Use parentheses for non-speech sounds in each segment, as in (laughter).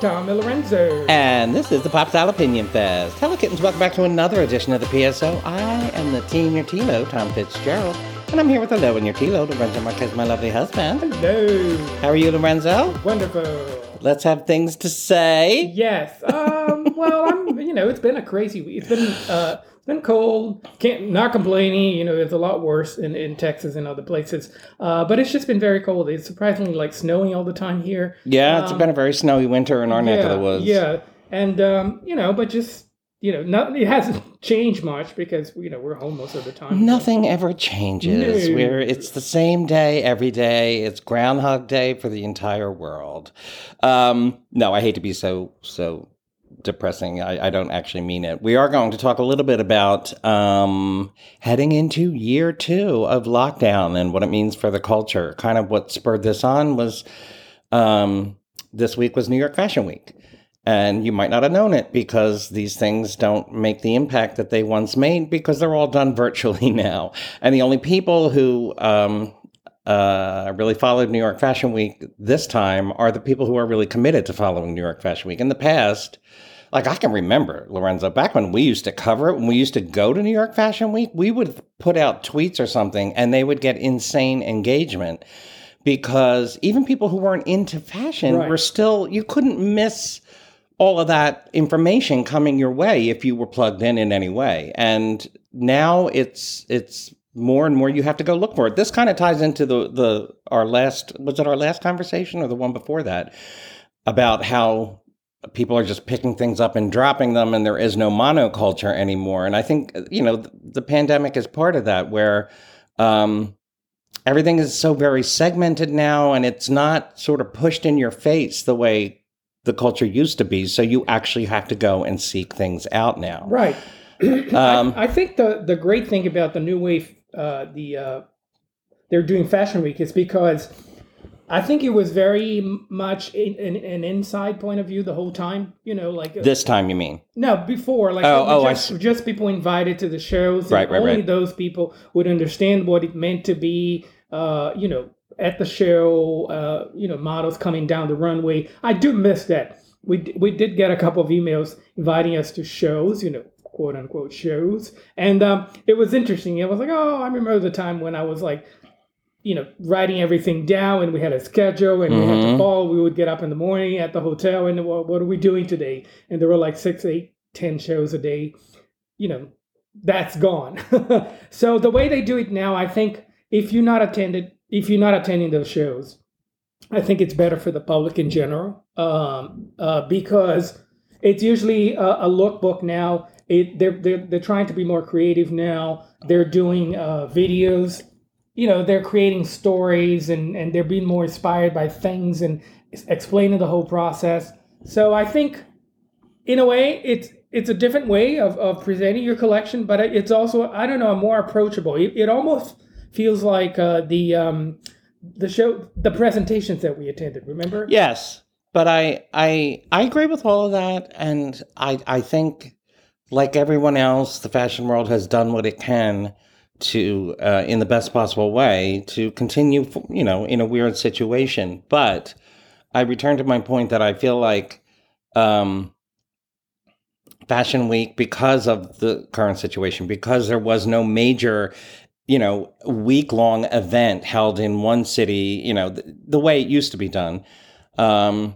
Tom Lorenzo. And this is the Pop Style Opinion Fest. Hello, kittens. Welcome back to another edition of the PSO. I am the teen your TLO, Tom Fitzgerald. And I'm here with hello and your TLO, Lorenzo Marquez, my lovely husband. Hello. How are you, Lorenzo? Wonderful. Let's have things to say. Yes. Um, well, I'm. You know, it's been a crazy week. It's been uh, been cold. Can't not complaining. You know, it's a lot worse in, in Texas and other places. Uh, but it's just been very cold. It's surprisingly like snowing all the time here. Yeah, it's Um, been a very snowy winter in our neck of the woods. Yeah, and um, you know, but just you know, not, it hasn't (laughs) changed much because you know we're home most of the time. Nothing ever changes. No. We're it's the same day every day. It's Groundhog Day for the entire world. Um, no, I hate to be so so depressing. I, I don't actually mean it. We are going to talk a little bit about um, heading into year two of lockdown and what it means for the culture. Kind of what spurred this on was um, this week was New York Fashion Week. And you might not have known it because these things don't make the impact that they once made because they're all done (laughs) virtually now. And the only people who um, uh, really followed New York Fashion Week this time are the people who are really committed to following New York Fashion Week. In the past, like I can remember, Lorenzo, back when we used to cover it, when we used to go to New York Fashion Week, we would put out tweets or something and they would get insane engagement because even people who weren't into fashion Right. were still, you couldn't miss all of that information coming your way if you were plugged in in any way. And now it's, it's, more and more you have to go look for it. This kind of ties into the the our last was it our last conversation or the one before that about how people are just picking things up and dropping them and there is no monoculture anymore. And i think you know the, the pandemic is part of that where um, everything is so very segmented now and it's not sort of pushed in your face the way the culture used to be. So you actually have to go and seek things out now. Right. (clears throat) Um, I, I think the the great thing about the new wave, uh, the uh, they're doing Fashion Week is because I think it was very much in, in, an inside point of view the whole time. You know, like uh, this time you mean no before, like Oh, oh, I just, just people invited to the shows. and Right, right, only right. those people would understand what it meant to be. Uh, you know, at the show, uh, you know, models coming down the runway. I do miss that. We d- we did get a couple of emails inviting us to shows. You know, quote unquote shows, and um, it was interesting. It was like, oh, I remember the time when I was like, you know, writing everything down, and we had a schedule, and we had to Mhm. follow. We would get up in the morning at the hotel, and well, what are we doing today? And there were like six, eight, ten shows a day. You know, that's gone. (laughs) so the way they do it now, I think if you're not attended, if you're not attending those shows, I think it's better for the public in general um, uh, because it's usually a, a lookbook now. It, they're, they're they're trying to be more creative now. They're doing uh, videos. You know, they're creating stories and and they're being more inspired by things and explaining the whole process. So I think, in a way, it's it's a different way of, of presenting your collection, but it's also I don't know more approachable. It, it almost feels like uh, the um, the show the presentations that we attended. Remember? Yes, but I I I agree with all of that, and I I think like everyone else, the fashion world has done what it can to uh, in the best possible way to continue, you know, in a weird situation. But I return to my point that I feel like. Um, Fashion Week, because of the current situation, because there was no major you know, week long event held in one city, you know, the, the way it used to be done, um,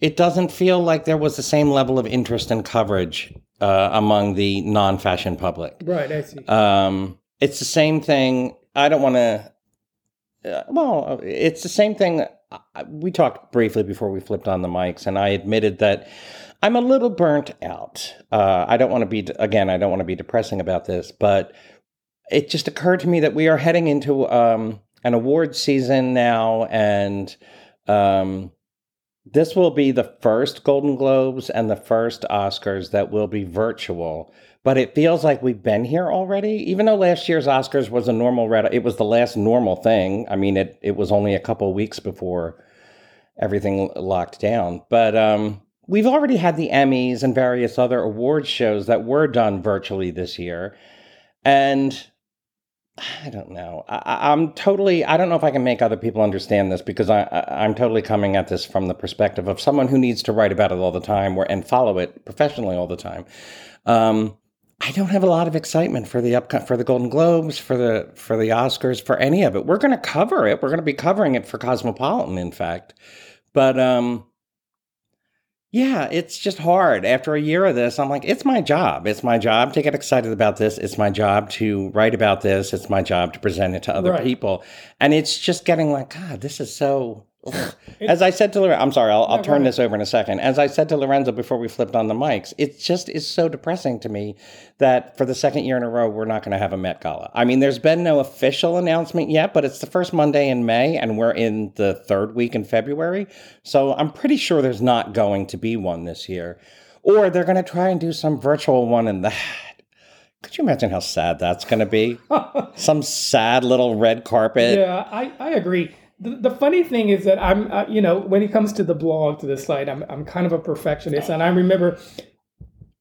it doesn't feel like there was the same level of interest and coverage uh, among the non fashion public. Right. I see. Um, it's the same thing. I don't want to. Uh, well, it's the same thing. We talked briefly before we flipped on the mics, and I admitted that I'm a little burnt out. Uh, I don't want to be, again, I don't want to be depressing about this, but it just occurred to me that we are heading into um, an award season now, and um, this will be the first Golden Globes and the first Oscars that will be virtual. But it feels like we've been here already, even though last year's Oscars was a normal red. It was the last normal thing. I mean, it it was only a couple weeks before everything locked down. But um, we've already had the Emmys and various other award shows that were done virtually this year, and I don't know. I, I'm totally. I don't know if I can make other people understand this because I, I I'm totally coming at this from the perspective of someone who needs to write about it all the time or and follow it professionally all the time. Um, I don't have a lot of excitement for the up for the Golden Globes, for the for the Oscars, for any of it. We're going to cover it. We're going to be covering it for Cosmopolitan, in fact. But um, yeah, it's just hard. After a year of this, I'm like, it's my job. It's my job to get excited about this. It's my job to write about this. It's my job to present it to other Right. people. And it's just getting like, God, this is so. (laughs) As I said to Lorenzo, I'm sorry, I'll, I'll turn this over in a second. As I said to Lorenzo before we flipped on the mics, it just is so depressing to me that for the second year in a row, we're not going to have a Met Gala. I mean, there's been no official announcement yet, but it's the first Monday in May, and we're in the third week in February. So I'm pretty sure there's not going to be one this year. Or they're going to try and do some virtual one in that. Could you imagine how sad that's going to be? (laughs) some sad little red carpet. Yeah, I, I agree. The, the funny thing is that I'm, uh, you know, when it comes to the blog, to the slide, I'm, I'm kind of a perfectionist. And I remember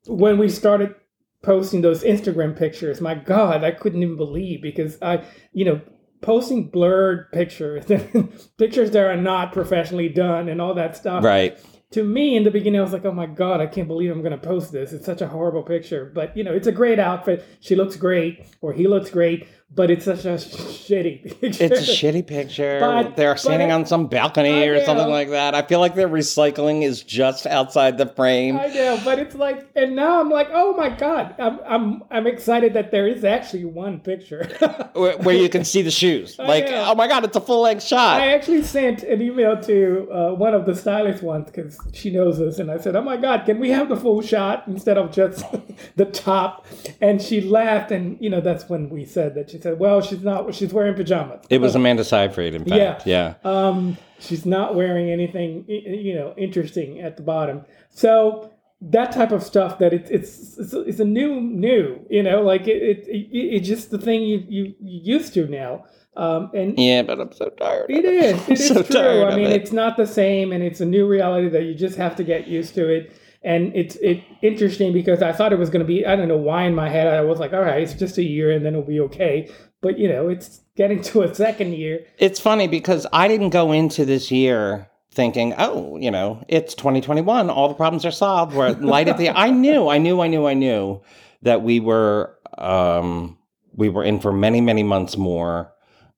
when we started posting those Instagram pictures, my God, I couldn't even believe because I, you know, posting blurred pictures, (laughs) pictures that are not professionally done and all that stuff. Right. To me, in the beginning, I was like, oh my God, I can't believe I'm going to post this. It's such a horrible picture. But, you know, it's a great outfit. She looks great, or he looks great, but it's such a shitty picture. It's a shitty picture. But- they're standing on some balcony or something like that. I feel like their recycling is just outside the frame. I know, but it's like, and now I'm like, oh my god, I'm I'm I'm excited that there is actually one picture. (laughs) where, where you can see the shoes. Like, oh my god, it's a full length shot. I actually sent an email to uh, one of the stylist ones because she knows us, and I said, "Oh my God, can we have the full shot instead of just (laughs) the top?" And she laughed, and you know that's when we said that. She said, "Well, she's not. She's wearing pajamas." it was Amanda Seyfried, in fact. Yeah. Um, she's not wearing anything, you know, interesting at the bottom. So that type of stuff that it's it's it's a, it's a new new, you know, like it, it, it it's just the thing you you you used to now. Um, and Yeah, but I'm so tired. it is. (laughs) It is so true. I mean, it. it's not the same, and it's a new reality that you just have to get used to it. And it's it interesting because I thought it was going to be. I don't know why in my head I was like, all right, it's just a year, and then it'll be okay. But you know, it's getting to a second year. It's funny because I didn't go into this year thinking, oh, you know, it's 2021, all the problems are solved. We're light at the. (laughs) I knew, I knew, I knew, I knew that we were, um, we were in for many, many months more.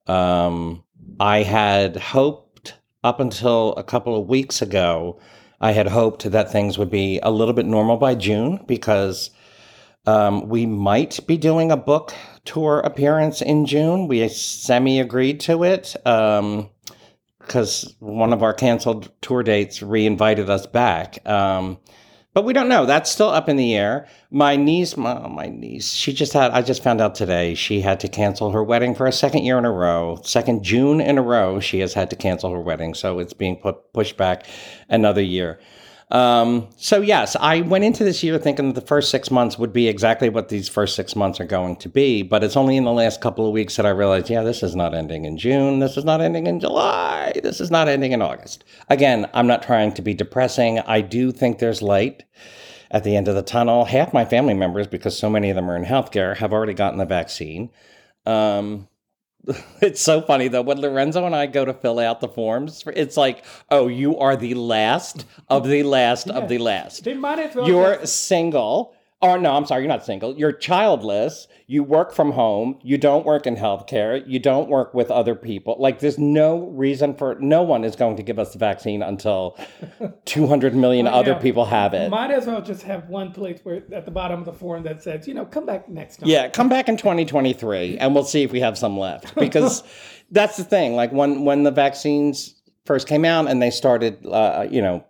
Um, I had hoped up until a couple of weeks ago, I had hoped that things would be a little bit normal by June because um, we might be doing a book tour appearance in June. We semi agreed to it because one of our canceled tour dates re-invited us back. Um, but we don't know. That's still up in the air. My niece, my, oh, my niece, she just had. I just found out today she had to cancel her wedding for a second year in a row. Second June in a row, she has had to cancel her wedding, so it's being put pushed back another year. Um, so yes, I went into this year thinking that the first six months would be exactly what these first six months are going to be, but it's only in the last couple of weeks that I realized, yeah, this is not ending in June. This is not ending in July. This is not ending in August. Again, I'm not trying to be depressing. I do think there's light at the end of the tunnel. Half my family members, because so many of them are in healthcare, have already gotten the vaccine. Um, (laughs) it's so funny though when Lorenzo and I go to fill out the forms. It's like, oh, you are the last of the last of the last. They might as well. You're just- single. Or no, I'm sorry, you're not single. You're childless. You work from home. You don't work in healthcare. You don't work with other people. Like there's no reason for no one is going to give us the vaccine until (laughs) 200 million other know. people have it. Might as well just have one place where at the bottom of the form that says, you know, come back next time. Yeah, come back in 2023 and we'll see if we have some left. (laughs) Because that's the thing. Like when when the vaccines first came out and they started, uh, you know,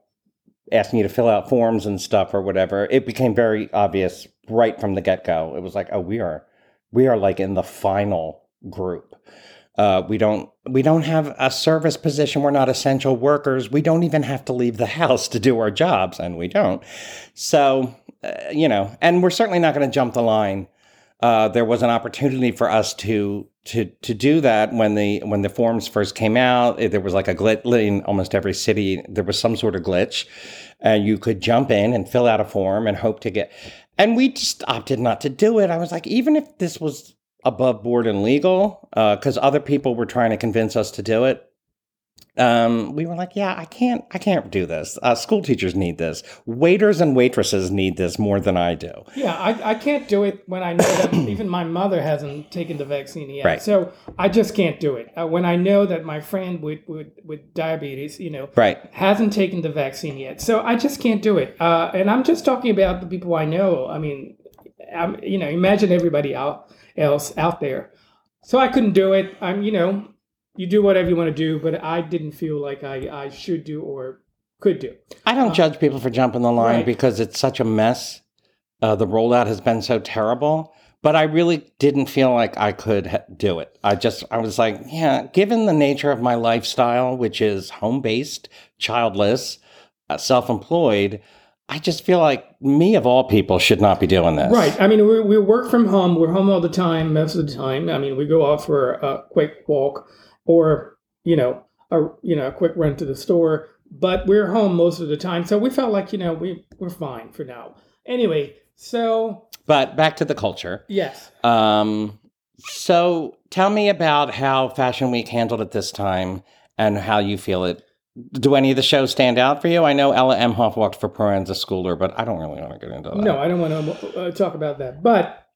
asking you to fill out forms and stuff or whatever, it became very obvious right from the get go. It was like, oh, we are we are like in the final group. Uh, we don't we don't have a service position. We're not essential workers. We don't even have to leave the (laughs) house to do our jobs, and we don't. So, uh, you know, and we're certainly not going to jump the line. Uh, there was an opportunity for us to to to do that when the when the forms first came out. There was like a glitch in almost every city. There was some sort of glitch, and you could jump in and fill out a form and hope to get. And we just opted not to do it. I was like, even if this was above board and legal because other people were trying to convince us to do it. Um, we were like, yeah, I can't, I can't do this. Uh, school teachers need this. Waiters and waitresses need this more than I do. Yeah, I, I can't do it when I know that (clears throat) even my mother hasn't taken the vaccine yet. Right. So I just can't do it. Uh, when I know that my friend with, with, with diabetes, you know, Right. hasn't taken the vaccine yet. So I just can't do it. Uh, and I'm just talking about the people I know. I mean, I'm, you know, imagine everybody out, else out there. So I couldn't do it. I'm, you know, you do whatever you want to do, but I didn't feel like I, I should do or could do. I don't Uh, judge people for jumping the line right. because it's such a mess. Uh, the rollout has been so terrible, but I really didn't feel like I could ha- do it. I just, I was like, yeah, given the nature of my lifestyle, which is home based, childless, uh, self employed, I just feel like me of all people should not be doing this. Right. I mean, we we work from home. We're home all the time, most of the time. I mean, we go out for a quick walk or you know a you know a quick run to the store, but we're home most of the time. So we felt like you know we we're fine for now. Anyway, so But back to the culture. yes, Um, so tell me about how Fashion Week handled it this time and how you feel it. Do any of the shows stand out for you? I know Ella Emhoff walked for Proenza Schouler, but I don't really want to get into that. no, I don't want to uh, talk about that, but.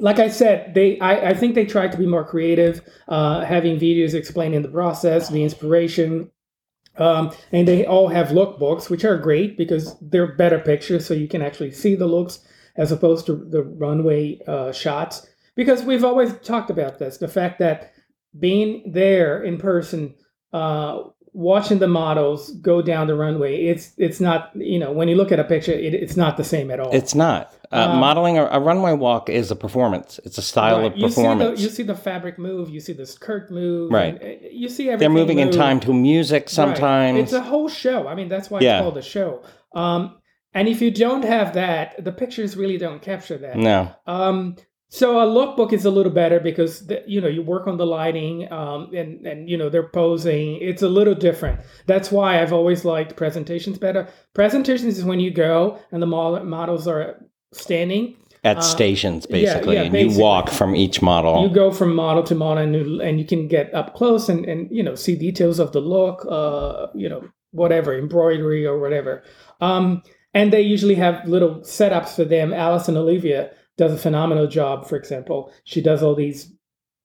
Like I said, they I, I think they tried to be more creative, uh, having videos explaining the process, the inspiration, Um, and they all have lookbooks, which are great because they're better pictures, so you can actually see the looks as opposed to the runway uh, shots. Because we've always talked about this the fact that being there in person, uh, watching the models go down the runway, it's it's not you know when you look at a picture, it, it's not the same at all. It's not. Uh, Um, modeling a, a runway walk is a performance. It's a style Right. of you see performance. the you see the fabric move, you see the skirt move, Right. uh, you see everything. They're moving in time to music Right. sometimes. It's a whole show. I mean, that's why Yeah. it's called a show. Um, and if you don't have that, the pictures really don't capture that. no. Um, so a lookbook is a little better because the, you know you work on the lighting um, and and you know they're posing. It's a little different. That's why I've always liked presentations better. Presentations is when you go and the model, models are standing. At Uh, stations, yeah, basically, yeah, and you walk from each model. You go from model to model, and you, and you can get up close and, and you know see details of the look, uh, you know whatever embroidery or whatever. Um, and they usually have little setups for them. Alice + Olivia does a phenomenal job. For example, she does all these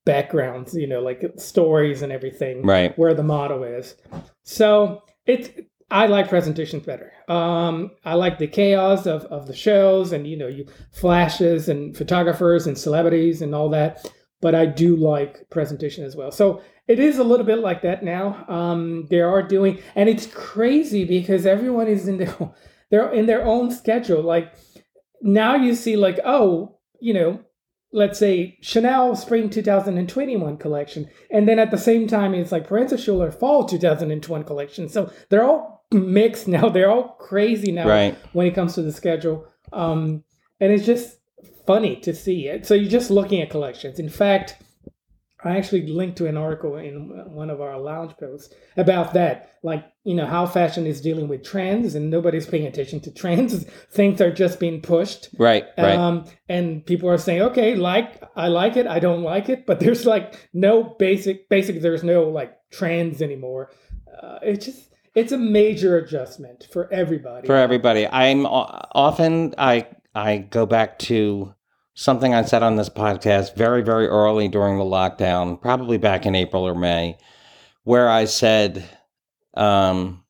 backgrounds, you know, like stories and everything, right. where the model is. So it's I like presentations better. Um, I like the chaos of, of the shows and you know you flashes and photographers and celebrities and all that. But I do like presentation as well. So it is a little bit like that now. Um, they are doing, and it's crazy because everyone is in their (laughs) they're in their own schedule. Like now you see like oh you know let's say Chanel Spring 2021 collection, and then at the same time it's like Proenza Schouler Fall 2021 collection. So they're all (laughs) mixed now. They're all crazy now Right. when it comes to the schedule, um, and it's just funny to see it. So you're just looking at collections. In fact. I actually linked to an article in one of our lounge posts about that, like you know how fashion is dealing with trends, and nobody's paying attention to trends. (laughs) Things are just being pushed, Right. Right. um, and people are saying, okay, like I like it, I don't like it, but (laughs) there's like no basic, basic. There's no like trends anymore. Uh, it's just it's a major adjustment for everybody. for everybody. I'm often I I go back to something I said on this podcast very very early during the lockdown, probably back in April or May, where I said um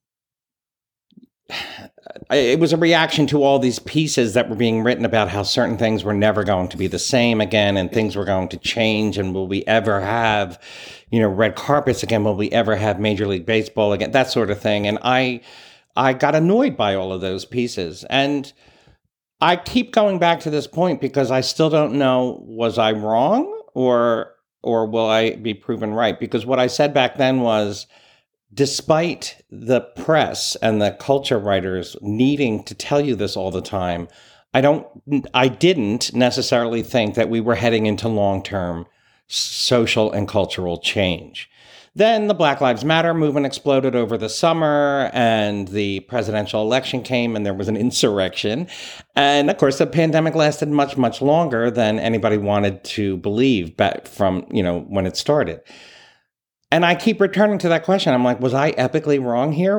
it was a reaction to all these pieces that were being written about how certain things were never going to be the same again and things were going to change and will we ever have you know red carpets again? Will we ever have major league baseball again? That sort of thing. And i i got annoyed by all of those pieces. And i keep going back to this point because i still don't know was i wrong or or will i be proven right because what i said back then was despite the press and the culture writers needing to tell you this all the time, I don't I didn't necessarily think that we were heading into long-term social and cultural change. Then the Black Lives Matter movement exploded over the summer, and the presidential election came, and there was an insurrection. And of course, the pandemic lasted much, much longer than anybody wanted to believe back from, you know, when it started. And I keep returning to that question. I'm like, was I epically wrong here?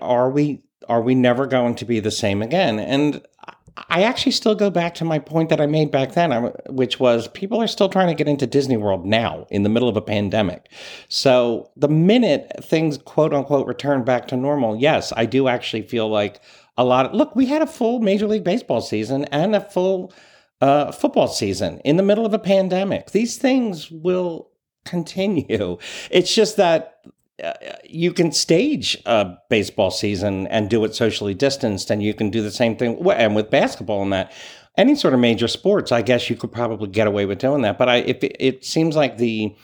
Are we are we never going to be the same again? And I actually still go back to my point that I made back then, which was people are still trying to get into Disney World now in the middle of a pandemic. So the minute things quote unquote return back to normal, yes, I do actually feel like a lot of look, we had a full Major League Baseball season and a full uh, football season in the middle of a pandemic. These things will continue. It's just that you can stage a baseball season and do it socially distanced, and you can do the same thing. And with basketball and that, any sort of major sports, I guess you could probably get away with doing that. But I, if it, it seems like the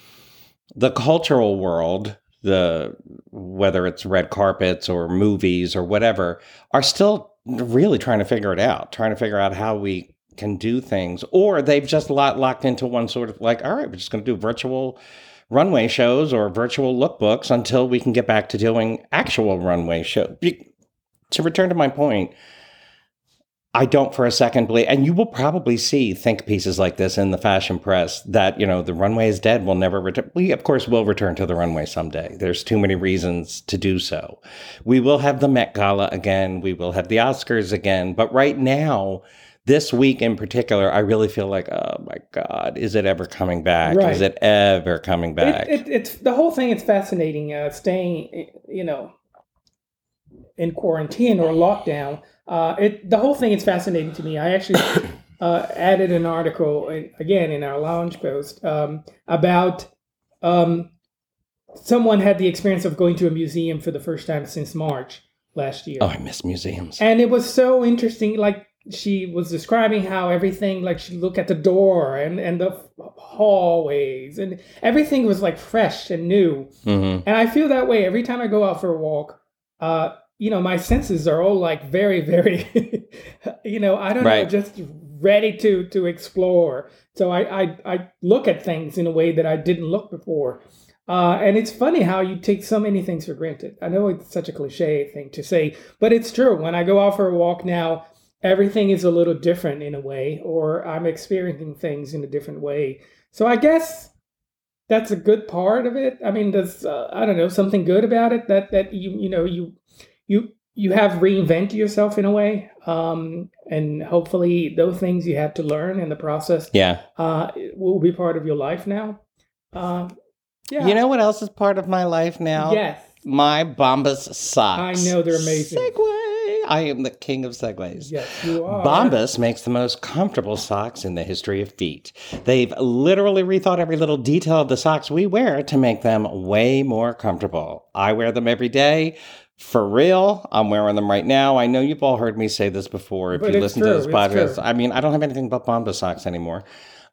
the cultural world, the whether it's red carpets or movies or whatever, are still really trying to figure it out, trying to figure out how we can do things, or they've just locked into one sort of like, all right, we're just going to do virtual runway shows or virtual lookbooks until we can get back to doing actual runway shows. To return to my point, I don't for a second believe, and you will probably see think pieces like this in the fashion press that, you know, the runway is dead, we'll never return. We, of course, will return to the runway someday. There's too many reasons to do so. We will have the Met Gala again, we will have the Oscars again, but right now, this week in particular, I really feel like, oh my God, is it ever coming back? Right. Is it ever coming back? It, it, it's the whole thing. It's fascinating. Uh, staying, you know, in quarantine or lockdown. Uh, it the whole thing is fascinating to me. I actually (coughs) uh, added an article in, again in our lounge post um, about um, someone had the experience of going to a museum for the first time since March last year. Oh, I miss museums. And it was so interesting. Like she was describing how everything like she look at the door and and the hallways and everything was like fresh and new mm-hmm. and i feel that way every time i go out for a walk uh you know my senses are all like very very (laughs) you know i don't right. know just ready to to explore so I, I i look at things in a way that i didn't look before uh, and it's funny how you take so many things for granted. I know it's such a cliche thing to say, but it's true. When I go out for a walk now, everything is a little different in a way, or I'm experiencing things in a different way. So I guess that's a good part of it. I mean, there's uh, I don't know something good about it that that you you know you you you have reinvent yourself in a way, um, and hopefully those things you had to learn in the process, yeah, uh, will be part of your life now. Uh, yeah. You know what else is part of my life now? Yes. My Bombas socks. I know they're amazing. Segue. I am the king of segues. Yes, you are. Bombas makes the most comfortable socks in the history of feet. They've literally rethought every little detail of the socks we wear to make them way more comfortable. I wear them every day. For real, I'm wearing them right now. I know you've all heard me say this before. If but you listen true. to this podcast, I mean, I don't have anything but Bombas socks anymore.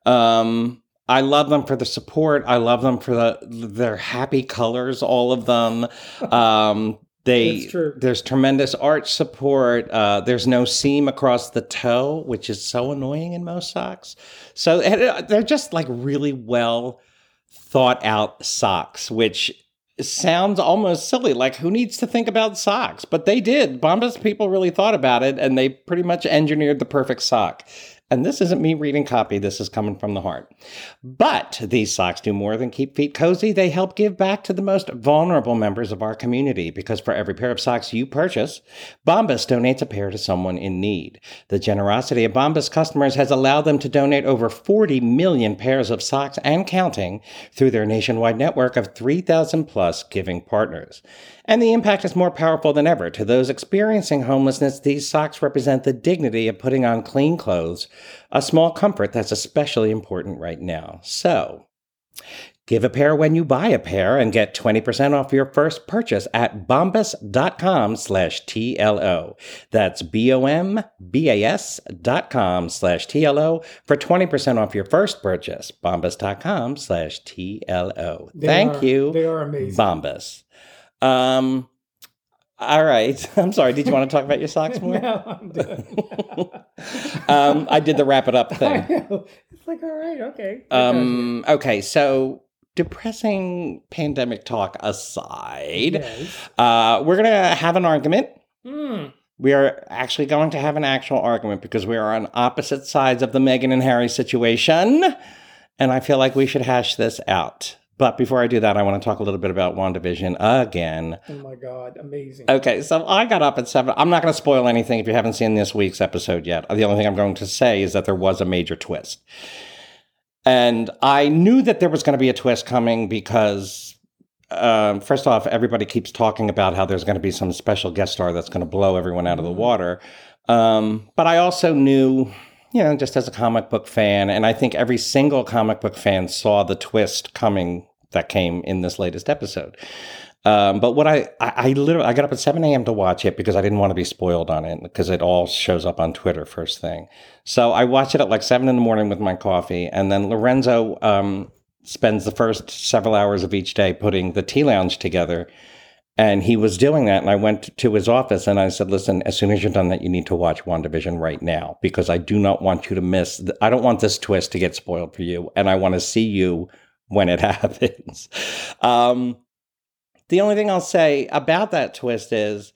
Um, I love them for the support. I love them for the their happy colors, all of them. Um, they there's tremendous arch support. Uh, there's no seam across the toe, which is so annoying in most socks. So uh, they're just like really well thought out socks, which sounds almost silly. Like who needs to think about socks? But they did. Bombas people really thought about it, and they pretty much engineered the perfect sock. And this isn't me reading copy, this is coming from the heart. But these socks do more than keep feet cozy. They help give back to the most vulnerable members of our community because for every pair of socks you purchase, Bombas donates a pair to someone in need. The generosity of Bombas customers has allowed them to donate over 40 million pairs of socks and counting through their nationwide network of 3,000 plus giving partners. And the impact is more powerful than ever. To those experiencing homelessness, these socks represent the dignity of putting on clean clothes, a small comfort that's especially important right now. So, Give a pair when you buy a pair and get 20% off your first purchase at bombas.com slash TLO. That's B-O-M-B-A-S dot com slash TLO for 20% off your first purchase. Bombas.com slash TLO. Thank are, you. They are amazing. Bombas. Um, All right. (laughs) I'm sorry. Did you want to talk about your socks more? (laughs) no, I'm done. (laughs) um, I did the wrap it up thing. It's like, all right, okay. I got you. Um, okay, so depressing pandemic talk aside, Yes. uh, we're gonna have an argument. Hmm. We are actually going to have an actual argument because we are on opposite sides of the Meghan and Harry situation, and I feel like we should hash this out. But before I do that, I want to talk a little bit about WandaVision again. Oh my God, amazing. Okay, so I got up at seven. I'm not going to spoil anything if you haven't seen this week's episode yet. The only thing I'm going to say is that there was a major twist. And I knew that there was going to be a twist coming because, um, first off, everybody keeps talking about how there's going to be some special guest star that's going to blow everyone out of the water. Um, but I also knew, you know, just as a comic book fan, and I think every single comic book fan saw the twist coming that came in this latest episode. Um, but what I, I, I literally, I got up at 7 a.m. to watch it because I didn't want to be spoiled on it because it all shows up on Twitter first thing. So I watched it at like 7 in the morning with my coffee. And then Lorenzo um, spends the first several hours of each day putting the tea lounge together. And he was doing that. And I went to his office and I said, listen, as soon as you're done that, you need to watch WandaVision right now because I do not want you to miss, th- I don't want this twist to get spoiled for you. And I want to see you when it (laughs) happens. Um, the only thing I'll say about that twist is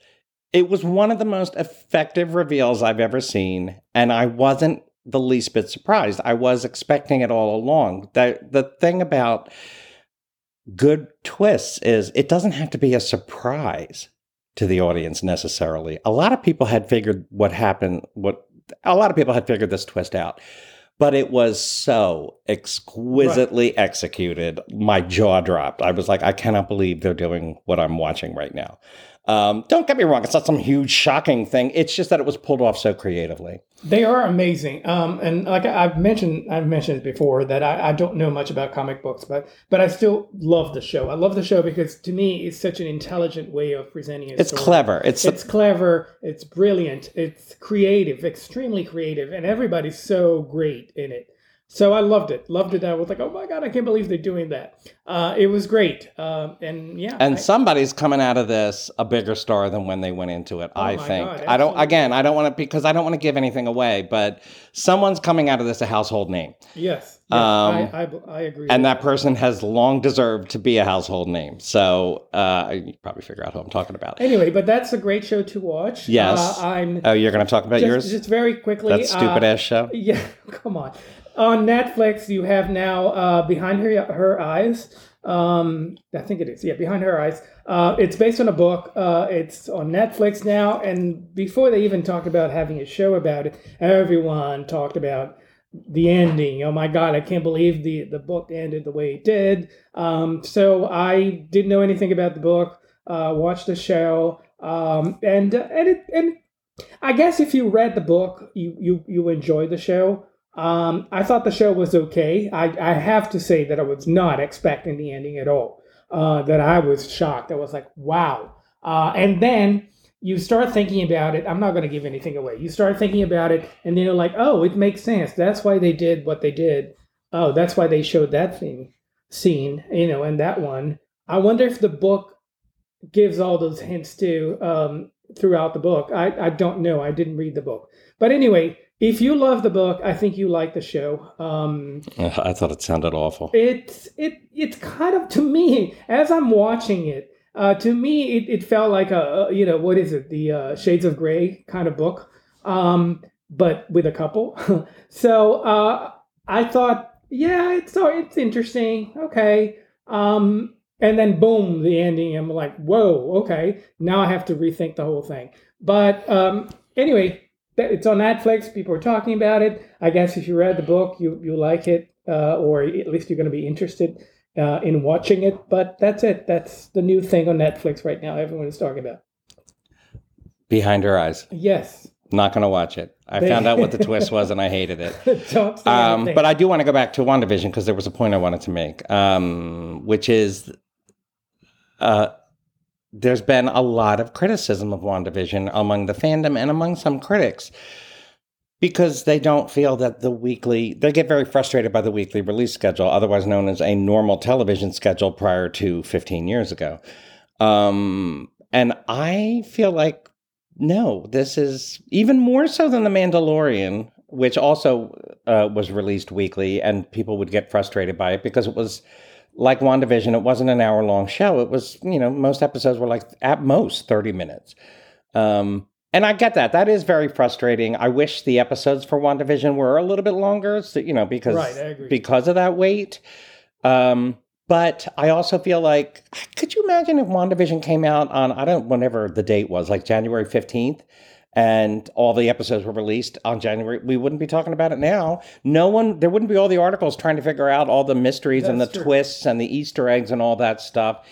it was one of the most effective reveals I've ever seen, and I wasn't the least bit surprised. I was expecting it all along. The the thing about good twists is it doesn't have to be a surprise to the audience necessarily. A lot of people had figured what happened what a lot of people had figured this twist out. But it was so exquisitely executed. My jaw dropped. I was like, I cannot believe they're doing what I'm watching right now. Um, don't get me wrong; it's not some huge shocking thing. It's just that it was pulled off so creatively. They are amazing. Um, and like I've mentioned, I've mentioned it before that I, I don't know much about comic books, but but I still love the show. I love the show because to me, it's such an intelligent way of presenting a It's story. clever. It's, It's clever. It's brilliant. It's creative, extremely creative, and everybody's so great in it. So I loved it. Loved it. I was like, oh my god, I can't believe they're doing that. Uh, it was great. Um, and yeah, and I- somebody's coming out of this a bigger star than when they went into it. I Oh my think. God, I don't. Again, I don't want to because I don't want to give anything away. But someone's coming out of this a household name, yes, yes Um, I, I I agree. and with that person has long deserved to be a household name. So uh, you probably figure out who I'm talking about. Anyway, but that's a great show to watch. Yes. uh, I'm Oh, you're going to talk about just, yours? just very quickly. that stupid uh, ass show. (laughs) Yeah, come on. On Netflix, you have now uh, Behind Her Her Eyes. Um, I think it is. Yeah, Behind Her Eyes. Uh, it's based on a book. Uh, it's on Netflix now. And before they even talked about having a show about it, everyone talked about the ending. Oh my God, I can't believe the, the book ended the way it did. Um, so I didn't know anything about the book. Uh, watched the show. Um, and and it, and I guess if you read the book, you you you enjoy the show. Um, I thought the show was okay. I, I have to say that I was not expecting the ending at all. Uh, that I was shocked. I was like, wow. Uh, and then you start thinking about it. I'm not going to give anything away. You start thinking about it, and then you're like, oh, it makes sense. That's why they did what they did. Oh, that's why they showed that thing scene, you know, and that one. I wonder if the book gives all those hints too um, throughout the book. I, I don't know. I didn't read the book. But anyway, if you love the book, I think you like the show. Um, (laughs) I thought it sounded awful. it's it it's kind of to me as I'm watching it. Uh, to me, it, it felt like a you know what is it the uh, Shades of Grey kind of book, um, but with a couple. (laughs) so uh, I thought, yeah, it's so it's interesting. Okay, um, and then boom, the ending. I'm like, whoa, okay. Now I have to rethink the whole thing. But um, anyway, it's on Netflix. People are talking about it. I guess if you read the book, you you like it, uh, or at least you're going to be interested uh, in watching it. But that's it. That's the new thing on Netflix right now. Everyone is talking about. Behind her eyes. Yes. Not going to watch it. I found out what the (laughs) twist was and I hated it. (laughs) Don't say Um, but I do want to go back to WandaVision because there was a point I wanted to make, um, which is uh, there's been a lot of criticism of WandaVision among the fandom and among some critics because they don't feel that the weekly, they get very frustrated by the weekly release schedule, otherwise known as a normal television schedule prior to 15 years ago. Um, And I feel like, no, this is even more so than The Mandalorian, which also uh, was released weekly, and people would get frustrated by it because it was like WandaVision, it wasn't an hour long show. It was, you know, most episodes were like at most 30 minutes. Um, and I get that. That is very frustrating. I wish the episodes for WandaVision were a little bit longer, so, you know, because Right, because of that wait. Um, but I also feel like, could you imagine if WandaVision came out on, I don't, whenever the date was, like January 15th, and all the episodes were released on January, we wouldn't be talking about it now. No one, there wouldn't be all the articles trying to figure out all the mysteries and the true. twists and the Easter eggs and all that stuff.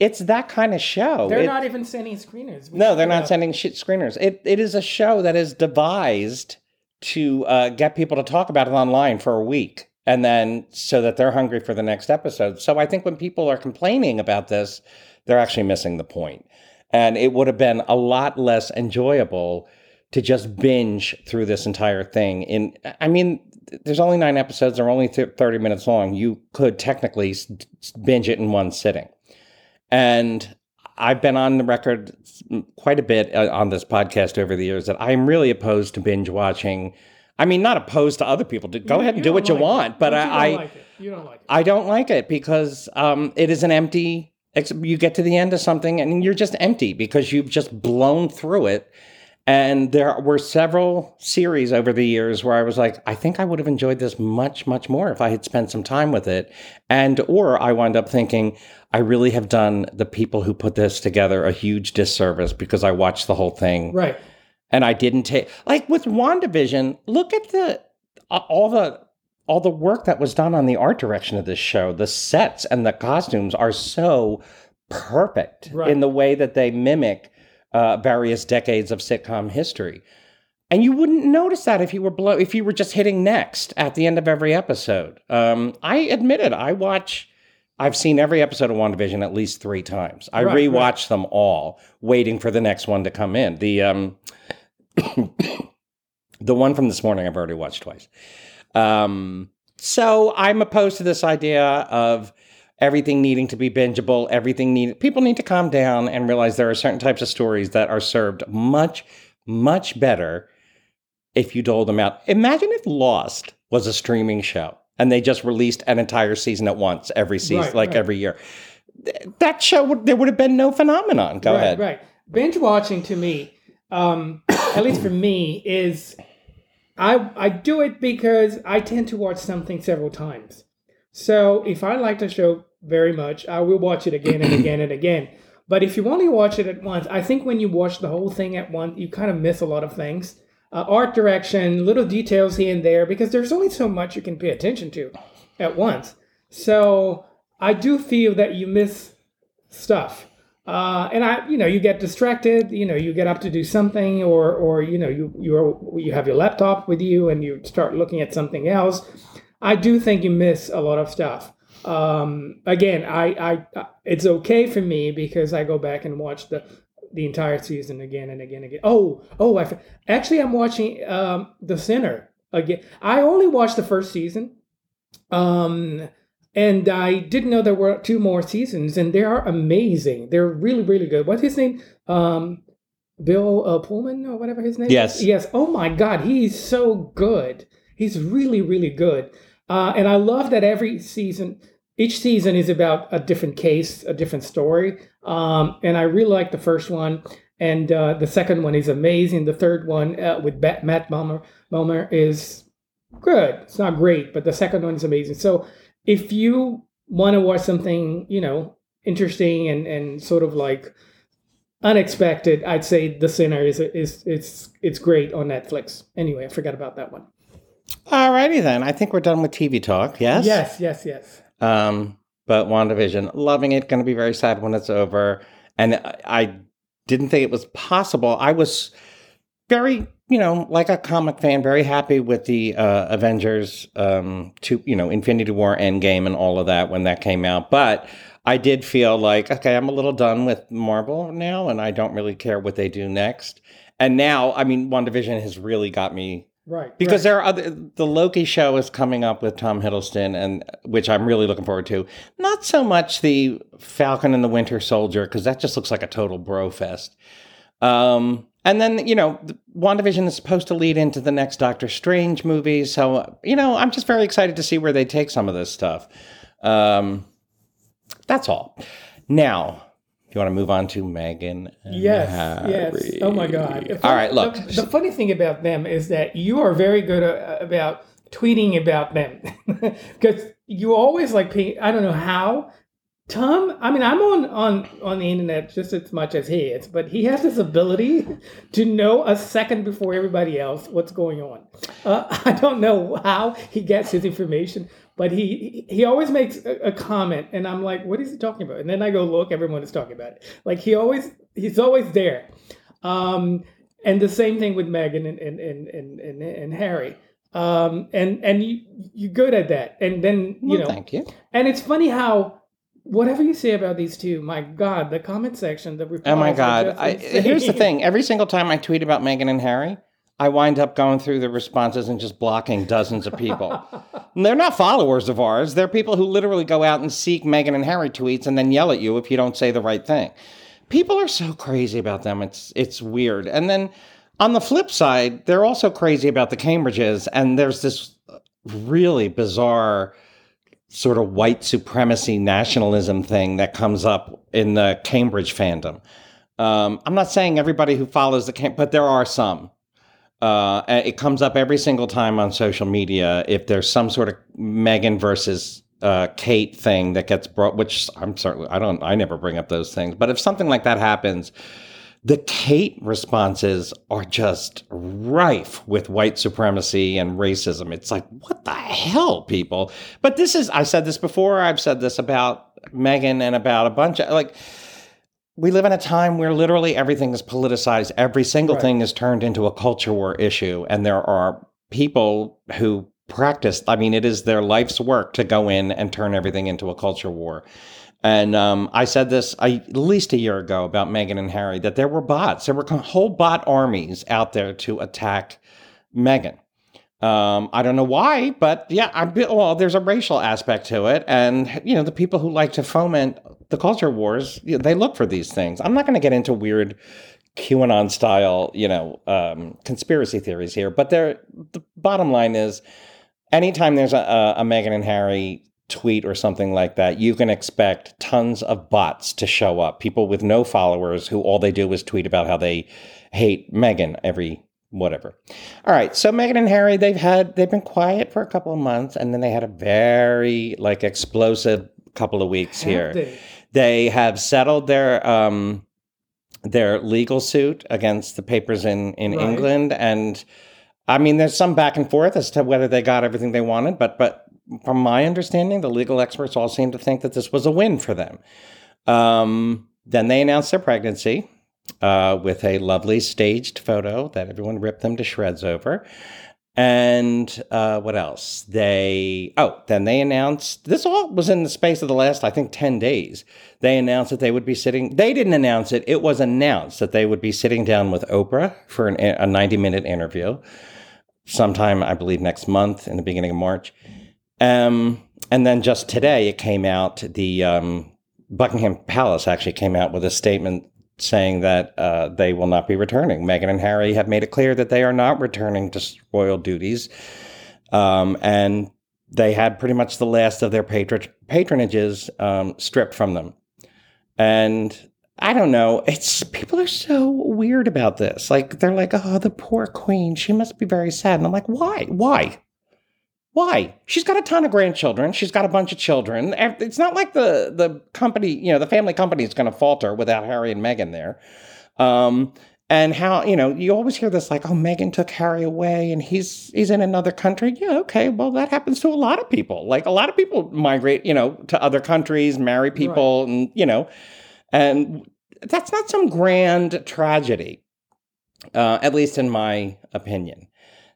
It's that kind of show. They're It- not even sending screeners. We no, they're not about- sending shit screeners. It it is a show that is devised to uh, get people to talk about it online for a week, and then so that they're hungry for the next episode. So I think when people are complaining about this, they're actually missing the point. And it would have been a lot less enjoyable to just binge through this entire thing. In I mean, there's only nine episodes; they're only th- thirty minutes long. You could technically s- binge it in one sitting. And I've been on the record quite a bit uh, on this podcast over the years that I'm really opposed to binge watching. I mean, not opposed to other people. Go You- ahead and you do what you like it. want, but you I, don't I, like it. You don't like it. I don't like it because um, it is an empty. You get to the end of something and you're just empty because you've just blown through it. And there were several series over the years where I was like, I think I would have enjoyed this much, much more if I had spent some time with it. And, or I wind up thinking, I really have done the people who put this together a huge disservice because I watched the whole thing Right. and I didn't take like with WandaVision, look at the uh, all the all the work that was done on the art direction of this show. The sets and the costumes are so perfect Right. in the way that they mimic uh, various decades of sitcom history. And you wouldn't notice that if you were if you were just hitting next at the end of every episode. Um, I admit it. I watch. I've seen every episode of WandaVision at least three times. I Right, rewatch right. them all, waiting for the next one to come in. The um, (coughs) the one from this morning I've already watched twice. Um, so I'm opposed to this idea of everything needing to be bingeable, everything need people need to calm down and realize there are certain types of stories that are served much, much better if you dole them out. Imagine if Lost was a streaming show and they just released an entire season at once every season, Right, like right. every year. Th- That show would there would have been no phenomenon. Go right, ahead. Right. Binge watching to me, um, at least for me, is I I do it because I tend to watch something several times. So if I like the show very much, I will watch it again and again and again. But if you only watch it at once, I think when you watch the whole thing at once, you kind of miss a lot of things. Uh, art direction, little details here and there, because there's only so much you can pay attention to at once. So I do feel that you miss stuff. Uh, and I, you know, you get distracted. You know, you get up to do something, or, or you know, you you you have your laptop with you, and you start looking at something else. I do think you miss a lot of stuff. Um, again, I, I, it's okay for me because I go back and watch the the entire season again and again and again. Oh, oh, I actually I'm watching um, The Sinner again. I only watched the first season. Um, and I didn't know there were two more seasons, and they are amazing. They're really, really good. What's his name? Um, Bill uh, Pullman or whatever his name. is? Yes. Yes. Oh my God, he's so good. He's really, really good. Uh, and I love that every season, each season is about a different case, a different story. Um, and I really like the first one. And uh, the second one is amazing. The third one uh, with Bat- Matt Bomer, Bomer is good. It's not great, but the second one is amazing. So if you want to watch something, you know, interesting and, and sort of like unexpected, I'd say The Sinner is is it's it's great on Netflix. Anyway, I forgot about that one. Alrighty then. I think we're done with TV talk. Yes. Yes, yes, yes. Um, but WandaVision, loving it. Going to be very sad when it's over. And I- I didn't think it was possible. I was very, you know, like a comic fan, very happy with the uh, Avengers, um, to you know, Infinity War, Endgame, and all of that when that came out. But I did feel like, okay, I'm a little done with Marvel now, and I don't really care what they do next. And now, I mean, WandaVision has really got me Right. because right. there are other the Loki show is coming up with Tom Hiddleston and which I'm really looking forward to. Not so much the Falcon and the Winter Soldier because that just looks like a total bro fest. Um, and then you know, the- WandaVision is supposed to lead into the next Doctor Strange movie, so you know, I'm just very excited to see where they take some of this stuff. Um, that's all. Now, if you want to move on to Meghan? and Yes, Harry? yes. Oh my God. All right, look. The, the funny thing about them is that you are very good uh, about tweeting about them (laughs) because you always like. I don't know how. Tom, I mean, I'm on on on the internet just as much as he is, but he has this ability to know a second before everybody else what's going on. Uh, (laughs) I don't know how he gets his information, but he he always makes a, a comment, and I'm like, what is he talking about? And then I go look, everyone is talking about it. Like he always he's always there. Um, and the same thing with Meghan and and and and, and, and Harry. Um, and and you you're good at that. And then you Well, know, thank you. and it's funny how whatever you say about these two, my God, the comment section, the replies Oh my god! I, here's the thing: every single time I tweet about Meghan and Harry, I wind up going through the responses and just blocking dozens of people. (laughs) They're not followers of ours; they're people who literally go out and seek Meghan and Harry tweets and then yell at you if you don't say the right thing. People are so crazy about them; it's it's weird. And then on the flip side, they're also crazy about the Cambridges, and there's this really bizarre sort of white supremacy nationalism thing that comes up in the Cambridge fandom. Um, I'm not saying everybody who follows the camp, but there are some. Uh, it comes up every single time on social media if there's some sort of Meghan versus uh, Kate thing that gets brought. Which I'm certainly I don't I never bring up those things, but if something like that happens, the Kate responses are just rife with white supremacy and racism. It's like, what the hell, people? But this is, I said this before, I've said this about Meghan and about a bunch of, like, we live in a time where literally everything is politicized. Every single Right. thing is turned into a culture war issue. And there are people who practice, I mean, it is their life's work to go in and turn everything into a culture war. And um, I said this I, at least a year ago about Meghan and Harry that there were bots. There were whole bot armies out there to attack Meghan. Um, I don't know why, but yeah, I well, there's a racial aspect to it, and you know, the people who like to foment the culture wars, they look for these things. I'm not going to get into weird QAnon style, you know, um, conspiracy theories here, but. The bottom line is, anytime there's a, a, a Meghan and Harry tweet or something like that, you can expect tons of bots to show up. People with no followers who all they do is tweet about how they hate Meghan every whatever. All right, so Meghan and Harry, they've had they've been quiet for a couple of months, and then they had a very like explosive couple of weeks Have here. they? They have settled their um their legal suit against the papers in in Right. England and I mean there's some back and forth as to whether they got everything they wanted but but from my understanding the legal experts all seem to think that this was a win for them. Um then they announced their pregnancy uh, with a lovely staged photo that everyone ripped them to shreds over. And uh, what else? They, oh, then they announced this all was in the space of the last, I think, 10 days. They announced that they would be sitting, they didn't announce it, it was announced that they would be sitting down with Oprah for an, a 90 minute interview sometime, I believe, next month in the beginning of March. Um, and then just today, it came out, the um, Buckingham Palace actually came out with a statement saying that uh, they will not be returning. Meghan and Harry have made it clear that they are not returning to royal duties. Um, and they had pretty much the last of their patron- patronages um, stripped from them. And I don't know. It's people are so weird about this. Like they're like, "Oh, the poor queen. She must be very sad." And I'm like, "Why? Why? Why? She's got a ton of grandchildren. She's got a bunch of children. It's not like the the company, you know, the family company is going to falter without Harry and Meghan there. Um, and how you know you always hear this like, "Oh, Meghan took Harry away, and he's he's in another country." Yeah, okay. Well, that happens to a lot of people. Like a lot of people migrate, you know, to other countries, marry people, and you know, and that's not some grand tragedy, uh, at least in my opinion.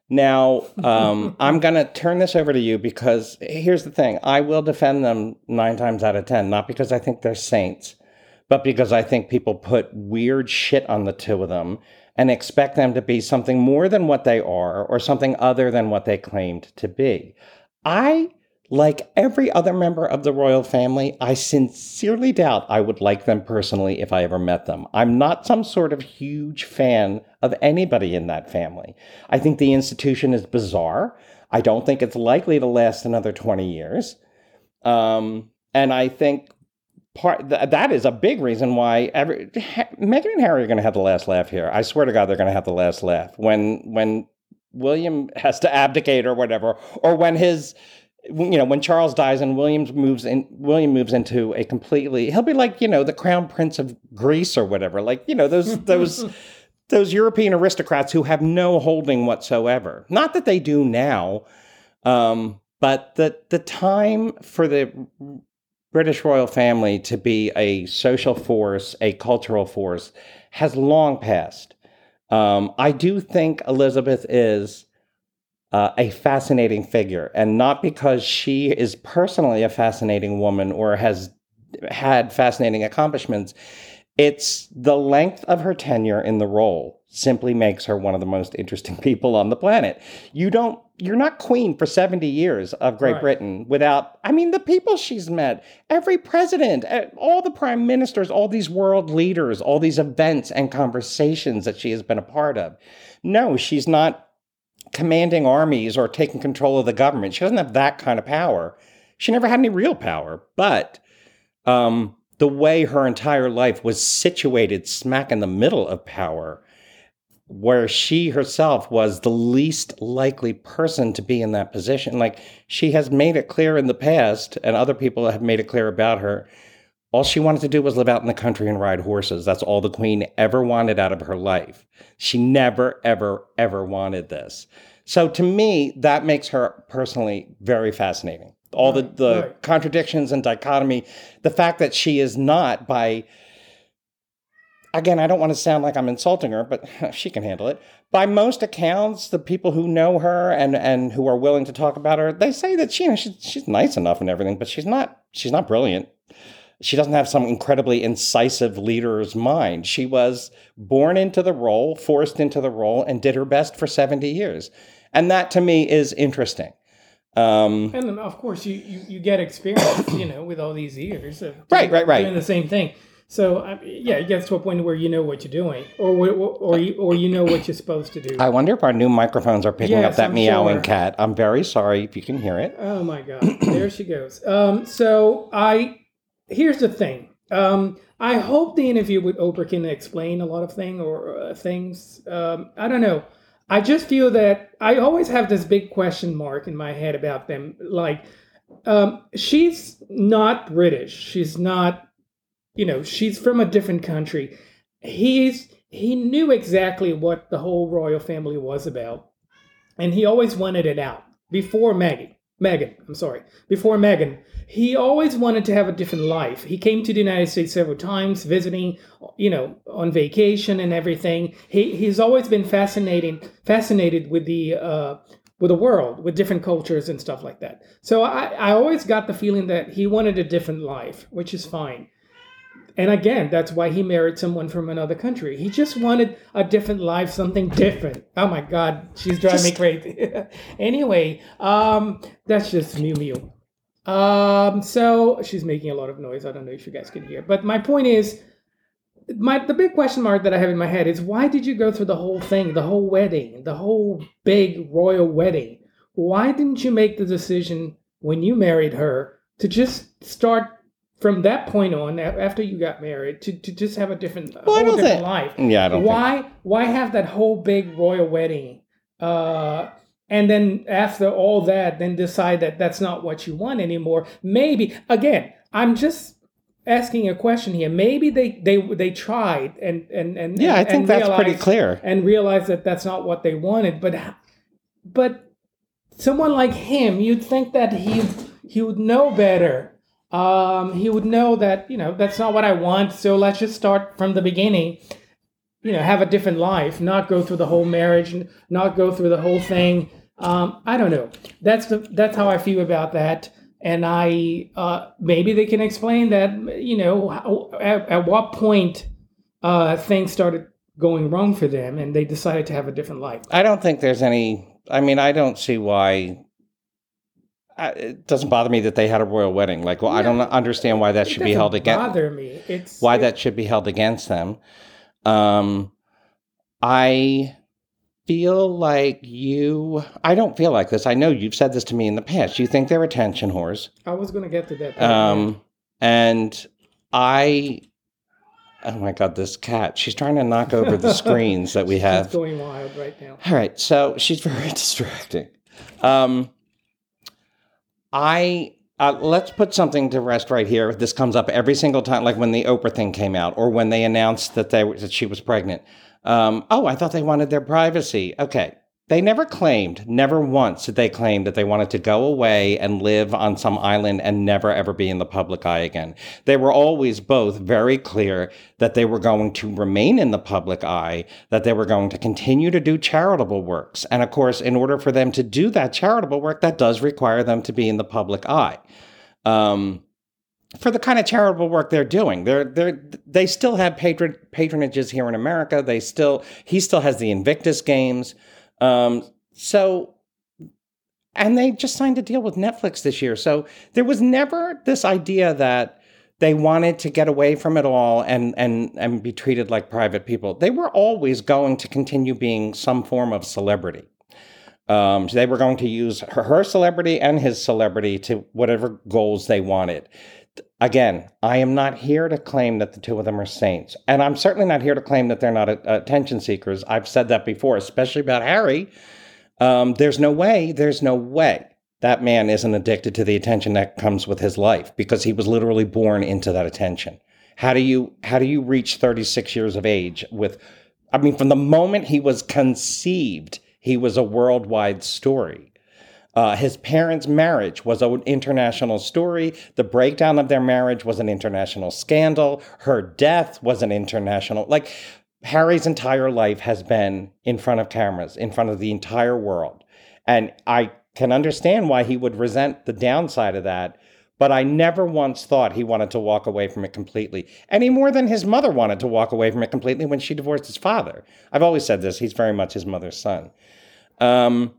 Now, (laughs) um, I'm going to turn this over to you because here's the thing I will defend them nine times out of 10, not because I think they're saints, but because I think people put weird shit on the two of them and expect them to be something more than what they are or something other than what they claimed to be. I, like every other member of the royal family, I sincerely doubt I would like them personally if I ever met them. I'm not some sort of huge fan of anybody in that family. I think the institution is bizarre. I don't think it's likely to last another 20 years. Um, and I think part th- that is a big reason why every ha- Meghan and Harry are going to have the last laugh here. I swear to God, they're going to have the last laugh when when William has to abdicate or whatever, or when his you know when Charles dies and Williams moves in William moves into a completely he'll be like you know the crown prince of Greece or whatever like you know those those (laughs) those European aristocrats who have no holding whatsoever not that they do now um, but the the time for the British royal family to be a social force, a cultural force, has long passed. Um, I do think Elizabeth is uh, a fascinating figure, and not because she is personally a fascinating woman or has had fascinating accomplishments. It's the length of her tenure in the role simply makes her one of the most interesting (laughs) people on the planet. You don't you're not queen for 70 years of Great right. Britain without, I mean, the people she's met, every president, eh, all the prime ministers, all these world leaders, all these events and conversations that she has been a part of. No, she's not commanding armies or taking control of the government. She doesn't have that kind of power. She never had any real power, but um, the way her entire life was situated smack in the middle of power where she herself was the least likely person to be in that position. Like she has made it clear in the past, and other people have made it clear about her. All she wanted to do was live out in the country and ride horses. That's all the queen ever wanted out of her life. She never, ever, ever wanted this. So to me, that makes her personally very fascinating. All right, the, the right. contradictions and dichotomy, the fact that she is not by again, I don't want to sound like I'm insulting her, but (laughs) she can handle it. By most accounts, the people who know her and, and who are willing to talk about her, they say that she, you know, she's, she's nice enough and everything, but she's not she's not brilliant. She doesn't have some incredibly incisive leader's mind. She was born into the role, forced into the role, and did her best for 70 years. And that to me is interesting. Um, and of course, you, you, you, get experience, you know, with all these years of right, right, right. doing the same thing. So yeah, it gets to a point where you know what you're doing, or or you, or you know what you're supposed to do. I wonder if our new microphones are picking yes, up that I'm meowing sure. cat. I'm very sorry if you can hear it. Oh my god, there she goes. Um, so I here's the thing. Um, I hope the interview with Oprah can explain a lot of thing or uh, things. Um, I don't know. I just feel that I always have this big question mark in my head about them. Like, um, she's not British. She's not you know, she's from a different country. He's he knew exactly what the whole royal family was about, and he always wanted it out before Maggie. Meghan, I'm sorry, before Meghan, he always wanted to have a different life. He came to the United States several times, visiting, you know, on vacation and everything. He he's always been fascinating, fascinated with the uh, with the world, with different cultures and stuff like that. So I I always got the feeling that he wanted a different life, which is fine. And again, that's why he married someone from another country. He just wanted a different life, something different. Oh my God, she's driving just... me crazy. (laughs) anyway, um, that's just Mew Mew. Um, so she's making a lot of noise. I don't know if you guys can hear. But my point is, my the big question mark that I have in my head is why did you go through the whole thing, the whole wedding, the whole big royal wedding? Why didn't you make the decision when you married her to just start from that point on, after you got married, to, to just have a different, well, whole different life. Yeah, I don't. Why think. why have that whole big royal wedding, uh, and then after all that, then decide that that's not what you want anymore? Maybe again, I'm just asking a question here. Maybe they they they tried and and and yeah, I think that's pretty clear and realized that that's not what they wanted. But but someone like him, you'd think that he he would know better um, he would know that you know that's not what I want. So let's just start from the beginning. You know, have a different life, not go through the whole marriage, not go through the whole thing. Um, I don't know. That's the that's how I feel about that. And I uh, maybe they can explain that. You know, at, at, what point uh, things started going wrong for them, and they decided to have a different life. I don't think there's any. I mean, I don't see why. I, it doesn't bother me that they had a royal wedding. Like, well, I don't understand why that should be held against. Bother me. It's Why it- that should be held against them. Um, I feel like you. I don't feel like this. I know you've said this to me in the past. You think they're attention whores. I was going to get to that. Um, and I. Oh my God, this cat. She's trying to knock over the (laughs) screens that we have. She's going wild right now. All right, so she's very (laughs) distracting. Um, I uh, let's put something to rest right here. This comes up every single time, like when the Oprah thing came out, or when they announced that they that she was pregnant. Um, oh, I thought they wanted their privacy. Okay, they never claimed, never once did they claim that they wanted to go away and live on some island and never ever be in the public eye again. They were always both very clear that they were going to remain in the public eye, that they were going to continue to do charitable works. And of course, in order for them to do that charitable work, that does require them to be in the public eye. Um, for the kind of charitable work they're doing. They're they're they still have patron patronages here in America. They still he still has the Invictus games. Um, so and they just signed a deal with Netflix this year. So there was never this idea that they wanted to get away from it all and and and be treated like private people. They were always going to continue being some form of celebrity. Um, so they were going to use her, her celebrity and his celebrity to whatever goals they wanted. Again, I am not here to claim that the two of them are saints. And I'm certainly not here to claim that they're not attention seekers. I've said that before, especially about Harry. Um, there's no way, there's no way that man isn't addicted to the attention that comes with his life because he was literally born into that attention. How do you how do you reach 36 years of age with I mean from the moment he was conceived, he was a worldwide story. Uh, his parents' marriage was an international story. The breakdown of their marriage was an international scandal. Her death was an international. Like, Harry's entire life has been in front of cameras, in front of the entire world. And I can understand why he would resent the downside of that. But I never once thought he wanted to walk away from it completely, any more than his mother wanted to walk away from it completely when she divorced his father. I've always said this, he's very much his mother's son. Um,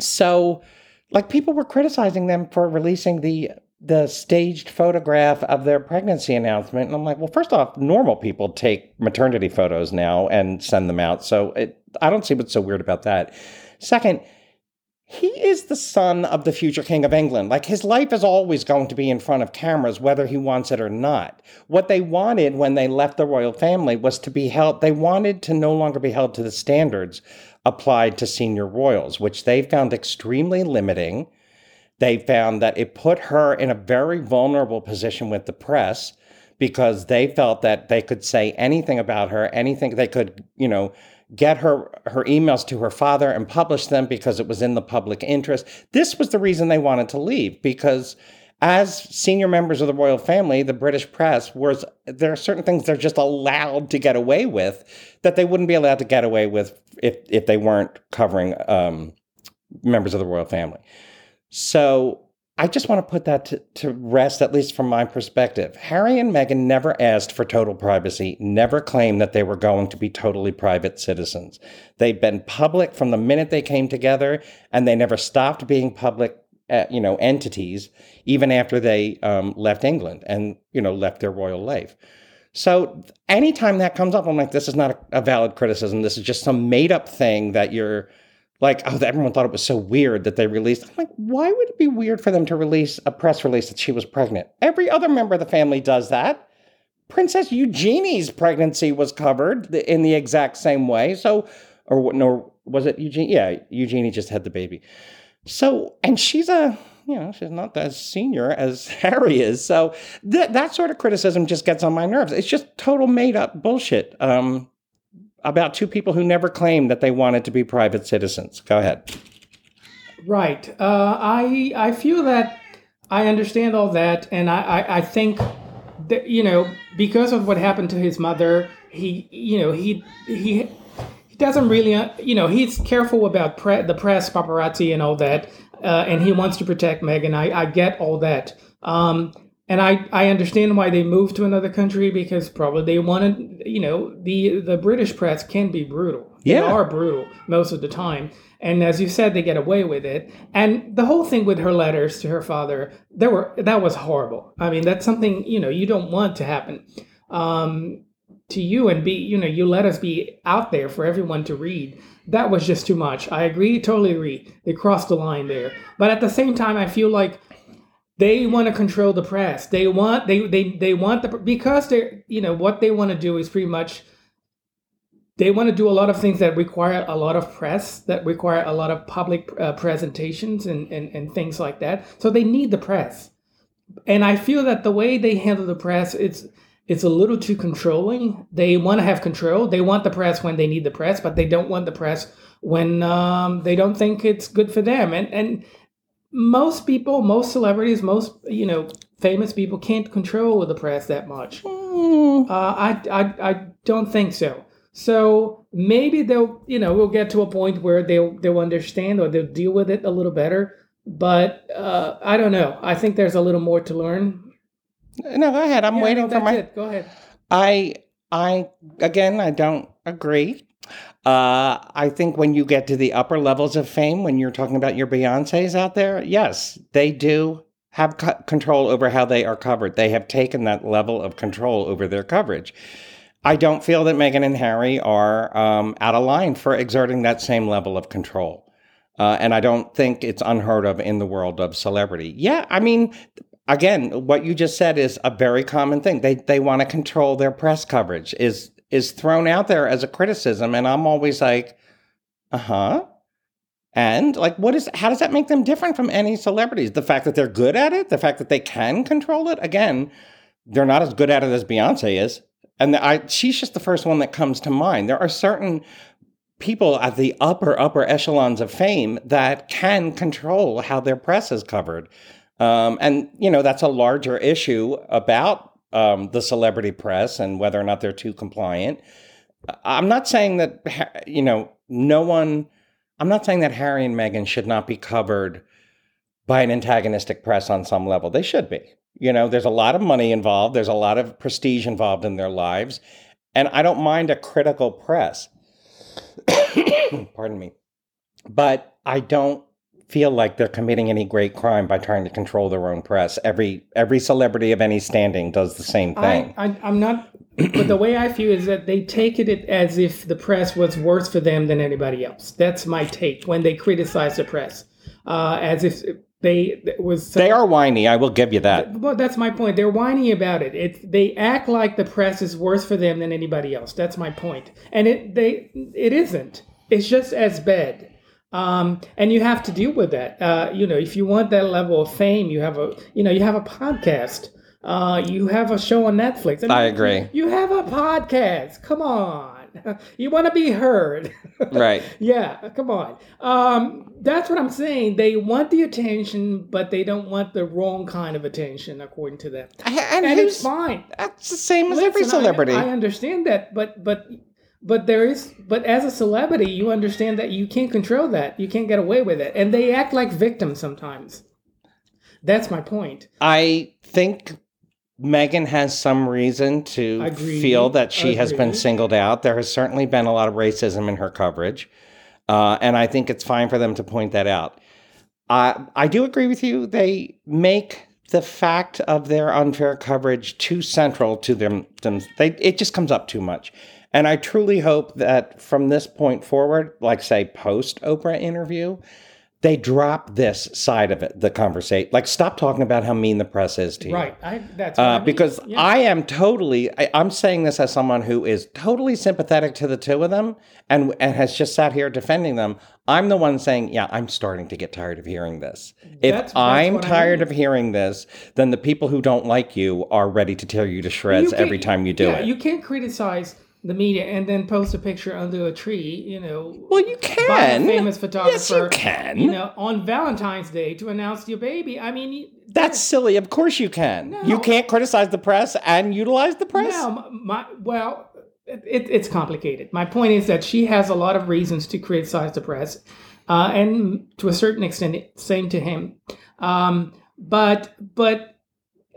so, like, people were criticizing them for releasing the the staged photograph of their pregnancy announcement, and I'm like, well, first off, normal people take maternity photos now and send them out, so it, I don't see what's so weird about that. Second, he is the son of the future king of England. Like his life is always going to be in front of cameras, whether he wants it or not. What they wanted when they left the royal family was to be held, they wanted to no longer be held to the standards applied to senior royals, which they found extremely limiting. They found that it put her in a very vulnerable position with the press because they felt that they could say anything about her, anything they could, you know, get her her emails to her father and publish them because it was in the public interest. This was the reason they wanted to leave because as senior members of the royal family, the British press was there are certain things they're just allowed to get away with that they wouldn't be allowed to get away with if if they weren't covering um, members of the royal family. So I just want to put that to, to rest, at least from my perspective. Harry and Meghan never asked for total privacy, never claimed that they were going to be totally private citizens. They've been public from the minute they came together, and they never stopped being public, uh, you know, entities, even after they um, left England and you know left their royal life. So anytime that comes up, I'm like, this is not a, a valid criticism. This is just some made up thing that you're like, oh, everyone thought it was so weird that they released. I'm like, why would it be weird for them to release a press release that she was pregnant? Every other member of the family does that. Princess Eugenie's pregnancy was covered in the exact same way. So, or no, was it Eugenie? Yeah, Eugenie just had the baby. So, and she's a, you know, she's not as senior as (laughs) Harry is. So th- that sort of criticism just gets on my nerves. It's just total made up bullshit. Um, about two people who never claimed that they wanted to be private citizens. Go ahead. Right. Uh, I I feel that I understand all that, and I, I, I think that you know because of what happened to his mother, he you know he he he doesn't really uh, you know he's careful about pre- the press, paparazzi, and all that, uh, and he wants to protect Meghan. I I get all that. Um, and I, I understand why they moved to another country because probably they wanted you know the the British press can be brutal. Yeah. They are brutal most of the time. And as you said, they get away with it. And the whole thing with her letters to her father, there were that was horrible. I mean, that's something you know you don't want to happen um, to you, and be you know you let us be out there for everyone to read. That was just too much. I agree, totally agree. They crossed the line there. But at the same time, I feel like they want to control the press. They want they they they want the because they're you know what they want to do is pretty much they want to do a lot of things that require a lot of press, that require a lot of public uh, presentations and, and, and things like that. So they need the press. And I feel that the way they handle the press, it's it's a little too controlling. They want to have control. They want the press when they need the press, but they don't want the press when um, they don't think it's good for them. And and most people, most celebrities, most you know famous people can't control the press that much. Uh, I, I I don't think so. So maybe they'll, you know, we'll get to a point where they'll they'll understand or they'll deal with it a little better. But uh, I don't know. I think there's a little more to learn. No, go ahead. I'm Yeah, waiting no, for my. it. Go ahead. I I again I don't agree. Uh, I think when you get to the upper levels of fame, when you're talking about your Beyonces out there, yes, they do have co- control over how they are covered. They have taken that level of control over their coverage. I don't feel that Meghan and Harry are um, out of line for exerting that same level of control. Uh, and I don't think it's unheard of in the world of celebrity. Yeah, I mean, again, what you just said is a very common thing. They they want to control their press coverage. Is is thrown out there as a criticism, and I'm always like, uh huh. And like, what is? How does that make them different from any celebrities? The fact that they're good at it, the fact that they can control it. Again, they're not as good at it as Beyonce is, and I she's just the first one that comes to mind. There are certain people at the upper upper echelons of fame that can control how their press is covered, um, and you know that's a larger issue about um, the celebrity press and whether or not they're too compliant. I'm not saying that you know no one. I'm not saying that Harry and Meghan should not be covered by an antagonistic press on some level. They should be. You know, there's a lot of money involved. There's a lot of prestige involved in their lives, and I don't mind a critical press. (coughs) Pardon me, but I don't feel like they're committing any great crime by trying to control their own press. Every every celebrity of any standing does the same thing. I, I I'm not. but the way I feel is that they take it as if the press was worse for them than anybody else. That's my take when they criticize the press, uh, as if they was. they are whiny. I will give you that. Well, that's my point. They're whiny about it. It they act like the press is worse for them than anybody else. That's my. And it they it isn't. It's just as bad. Um, and you have to deal with that. Uh, you know, if you want that level of fame, you have a you know you have a podcast. Uh, you have a show on Netflix. I agree. You have a podcast. Come on. (laughs) You want to be heard. (laughs) Right. yeah, come on. Um, that's what I'm saying. They want the attention, but they don't want the wrong kind of attention, according to them. And, And who's it's fine. that's the same as every Listen, I- celebrity. I, understand that, but but but there is but as a celebrity, you understand that you can't control that. You can't get away with it, and they act like victims sometimes. That's my point. I think Meghan has some reason to Agreed. feel that she has been singled out. There has certainly been a lot of racism in her coverage. Uh, and I think it's fine for them to point that out. Uh, I do agree with you. They make the fact of their unfair coverage too central to them. them they, it just comes up too much. And I truly hope that from this point forward, like say post Oprah interview, they drop this side of it, the conversation. Like stop talking about how mean the press is to you. Right. I, that's what I Uh, mean. because Yeah. I am totally, I, I'm saying this as someone who is totally sympathetic to the two of them and, and has just sat here defending them. I'm the one saying, yeah, I'm starting to get tired of hearing this. If That's- that's I'm what I tired mean. of hearing this, then the people who don't like you are ready to tear you to shreds You every time you do yeah, it. You can't criticize the media and then post a picture under a tree, you know. well, you can. famous photographer. Yes, you can. You know, on Valentine's Day to announce your baby. I mean, That's silly. Of course you can. You can't criticize the press and utilize the press. no, my well, it, it's complicated. My point is that she has a lot of reasons to criticize the press, uh, and to a certain extent, same to him. Um, but but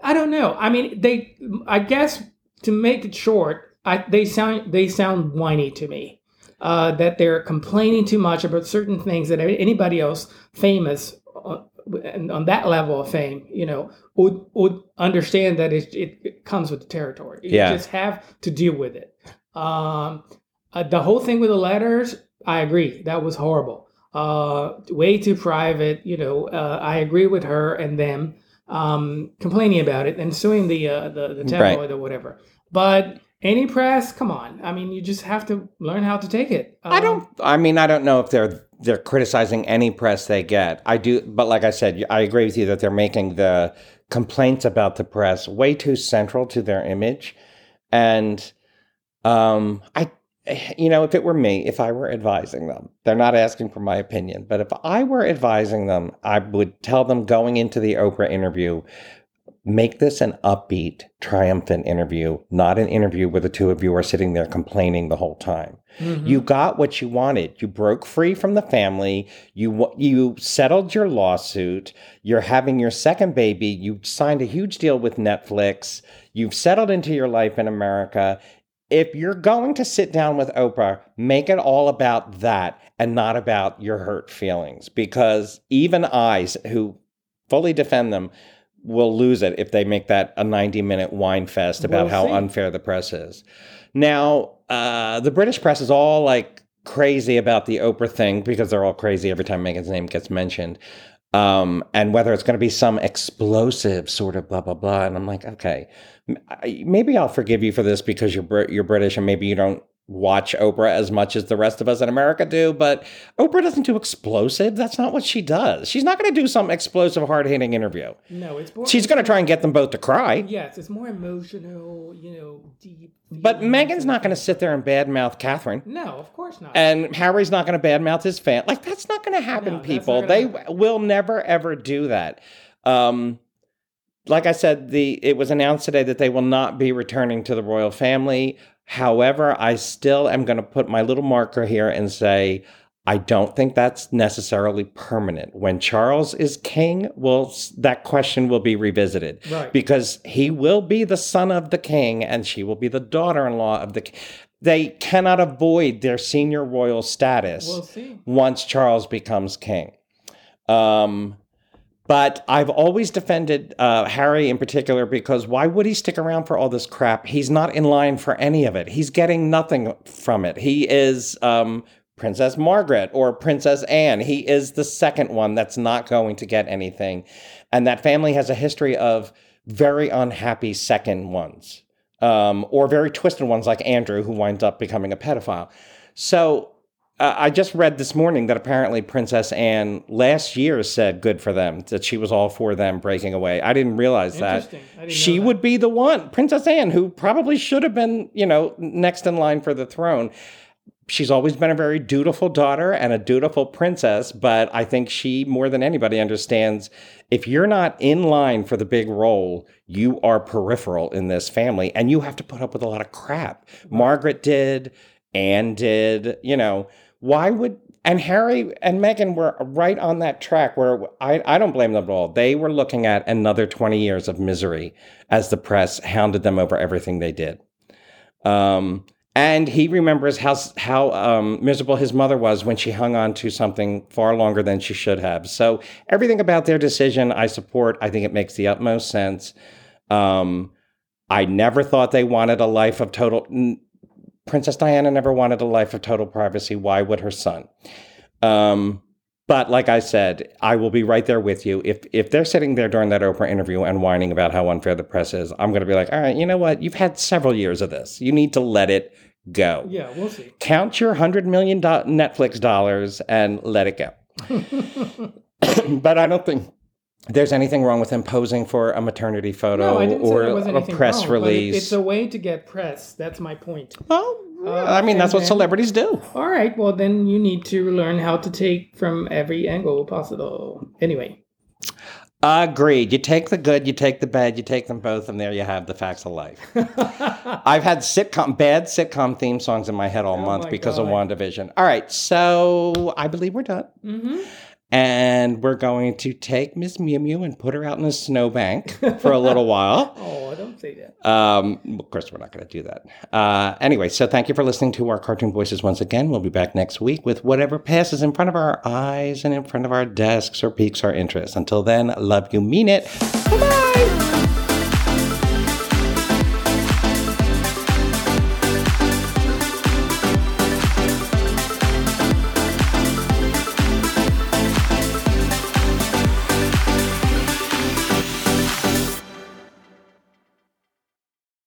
I don't know. I mean, they. I guess to make it short, I, they sound they sound whiny to me. Uh, that they're complaining too much about certain things that anybody else famous on, on that level of fame, you know, would would understand that it, it, comes with the territory. You Yeah. just have to deal with it. Um, uh, the whole thing with the letters, I agree. That was horrible. Uh, way too private. You know, uh, I agree with her and them um, complaining about it and suing the uh, the, the tabloid or whatever. But any press, come on. I mean, you just have to learn how to take it. I Um, don't. I mean, I don't know if they're they're criticizing any press they get. I do, but like I said, I agree with you that they're making the complaints about the press way too central to their image, and um, I, you know, if it were me, if I were advising them, they're not asking for my opinion, but if I were advising them, I would tell them going into the Oprah interview. Make this an upbeat, triumphant interview, not an interview where the two of you are sitting there complaining the whole time. mhm. You got what you wanted. You broke free from the family. You you settled your lawsuit. You're having your second baby. You signed a huge deal with Netflix. You've settled into your life in America. If you're going to sit down with Oprah, make it all about that and not about your hurt feelings because even I who fully defend them will lose it if they make that a 90 minute whine fest about We'll how see. unfair the press is. Now, uh, the British press is all like crazy about the Oprah thing because they're all crazy every time Meghan's name gets mentioned. Um, and whether it's going to be some explosive sort of blah blah blah, and I'm like, okay, maybe I'll forgive you for this because you're you're British and maybe you don't watch Oprah as much as the rest of us in America do. But Oprah doesn't do explosive. That's not what she does. She's not going to do some explosive, hard hitting interview. no, it's more. She's going to try and get them both to cry. Yes, it's more emotional. You know, deep. But Meghan's not going to sit there and badmouth Catherine. No, of course not. And Harry's not going to badmouth his fan. Like that's not going to happen, No, people. They happen. will never ever do that. Um, like I said, the it was announced today that they will not be returning to the royal family. However, I still am going to put my little marker here and say I don't think that's necessarily permanent. When Charles is king, will that question will be revisited right. because he will be the son of the king and she will be the daughter-in-law of the king. They cannot avoid their senior royal status we'll once Charles becomes king. Um, but I've always defended uh, Harry in particular because why would he stick around for all this crap? He's not in line for any of it. He's getting nothing from it. He is um, Princess Margaret or Princess Anne. He is the second one that's not going to get anything. And that family has a history of very unhappy second ones um, or very twisted ones like Andrew, who winds up becoming a pedophile. So uh, I just read this morning that apparently Princess Anne last year said good for them, that she was all for them breaking away. I didn't realize that. Didn't She that. would be the one, Princess Anne, who probably should have been, you know, next in line for the throne. She's always been a very dutiful daughter and a dutiful princess, but I think she, more than anybody, understands if you're not in line for the big role, you are peripheral in this family and you have to put up with a lot of crap. Margaret did, Anne did, you know, why would and Harry and Meghan were right on that track where I, I don't blame them at all. They were looking at another 20 years of misery as the press hounded them over everything they did. Um, and he remembers how how um, miserable his mother was when she hung on to something far longer than she should have. So everything about their decision, I support. I think it makes the utmost sense. Um, I never thought they wanted a life of total. Princess Diana never wanted a life of total privacy. Why would her son? Um, but like I said, I will be right there with you. If if they're sitting there during that Oprah interview and whining about how unfair the press is, I'm going to be like, all right, you know what? You've had several years of this. You need to let it go. Yeah, we'll see. Count your hundred million do- Netflix dollars and let it go. (laughs) (coughs) but I don't think there's anything wrong with him posing for a maternity photo no, I didn't say or a press wrong, release. it's a way to get press. That's my point. well, Uh, I mean, that's what then- celebrities do. All right, well then you need to learn how to take from every angle possible. Anyway, Agreed. You take the good, you take the bad, you take them both, and there you have the facts of life. (laughs) I've had sitcom bad sitcom theme songs in my head all Oh month because of WandaVision. All right, so I believe we're done. hmm and we're going to take Miss Mew Mew and put her out in a snowbank for a little while. (laughs) Oh, don't say that. Um, of course, we're not going to do that. Uh, anyway, so thank you for listening to our cartoon voices once again. We'll be back next week with whatever passes in front of our eyes and in front of our desks or piques our interest. Until then, love you, mean it. Bye-bye.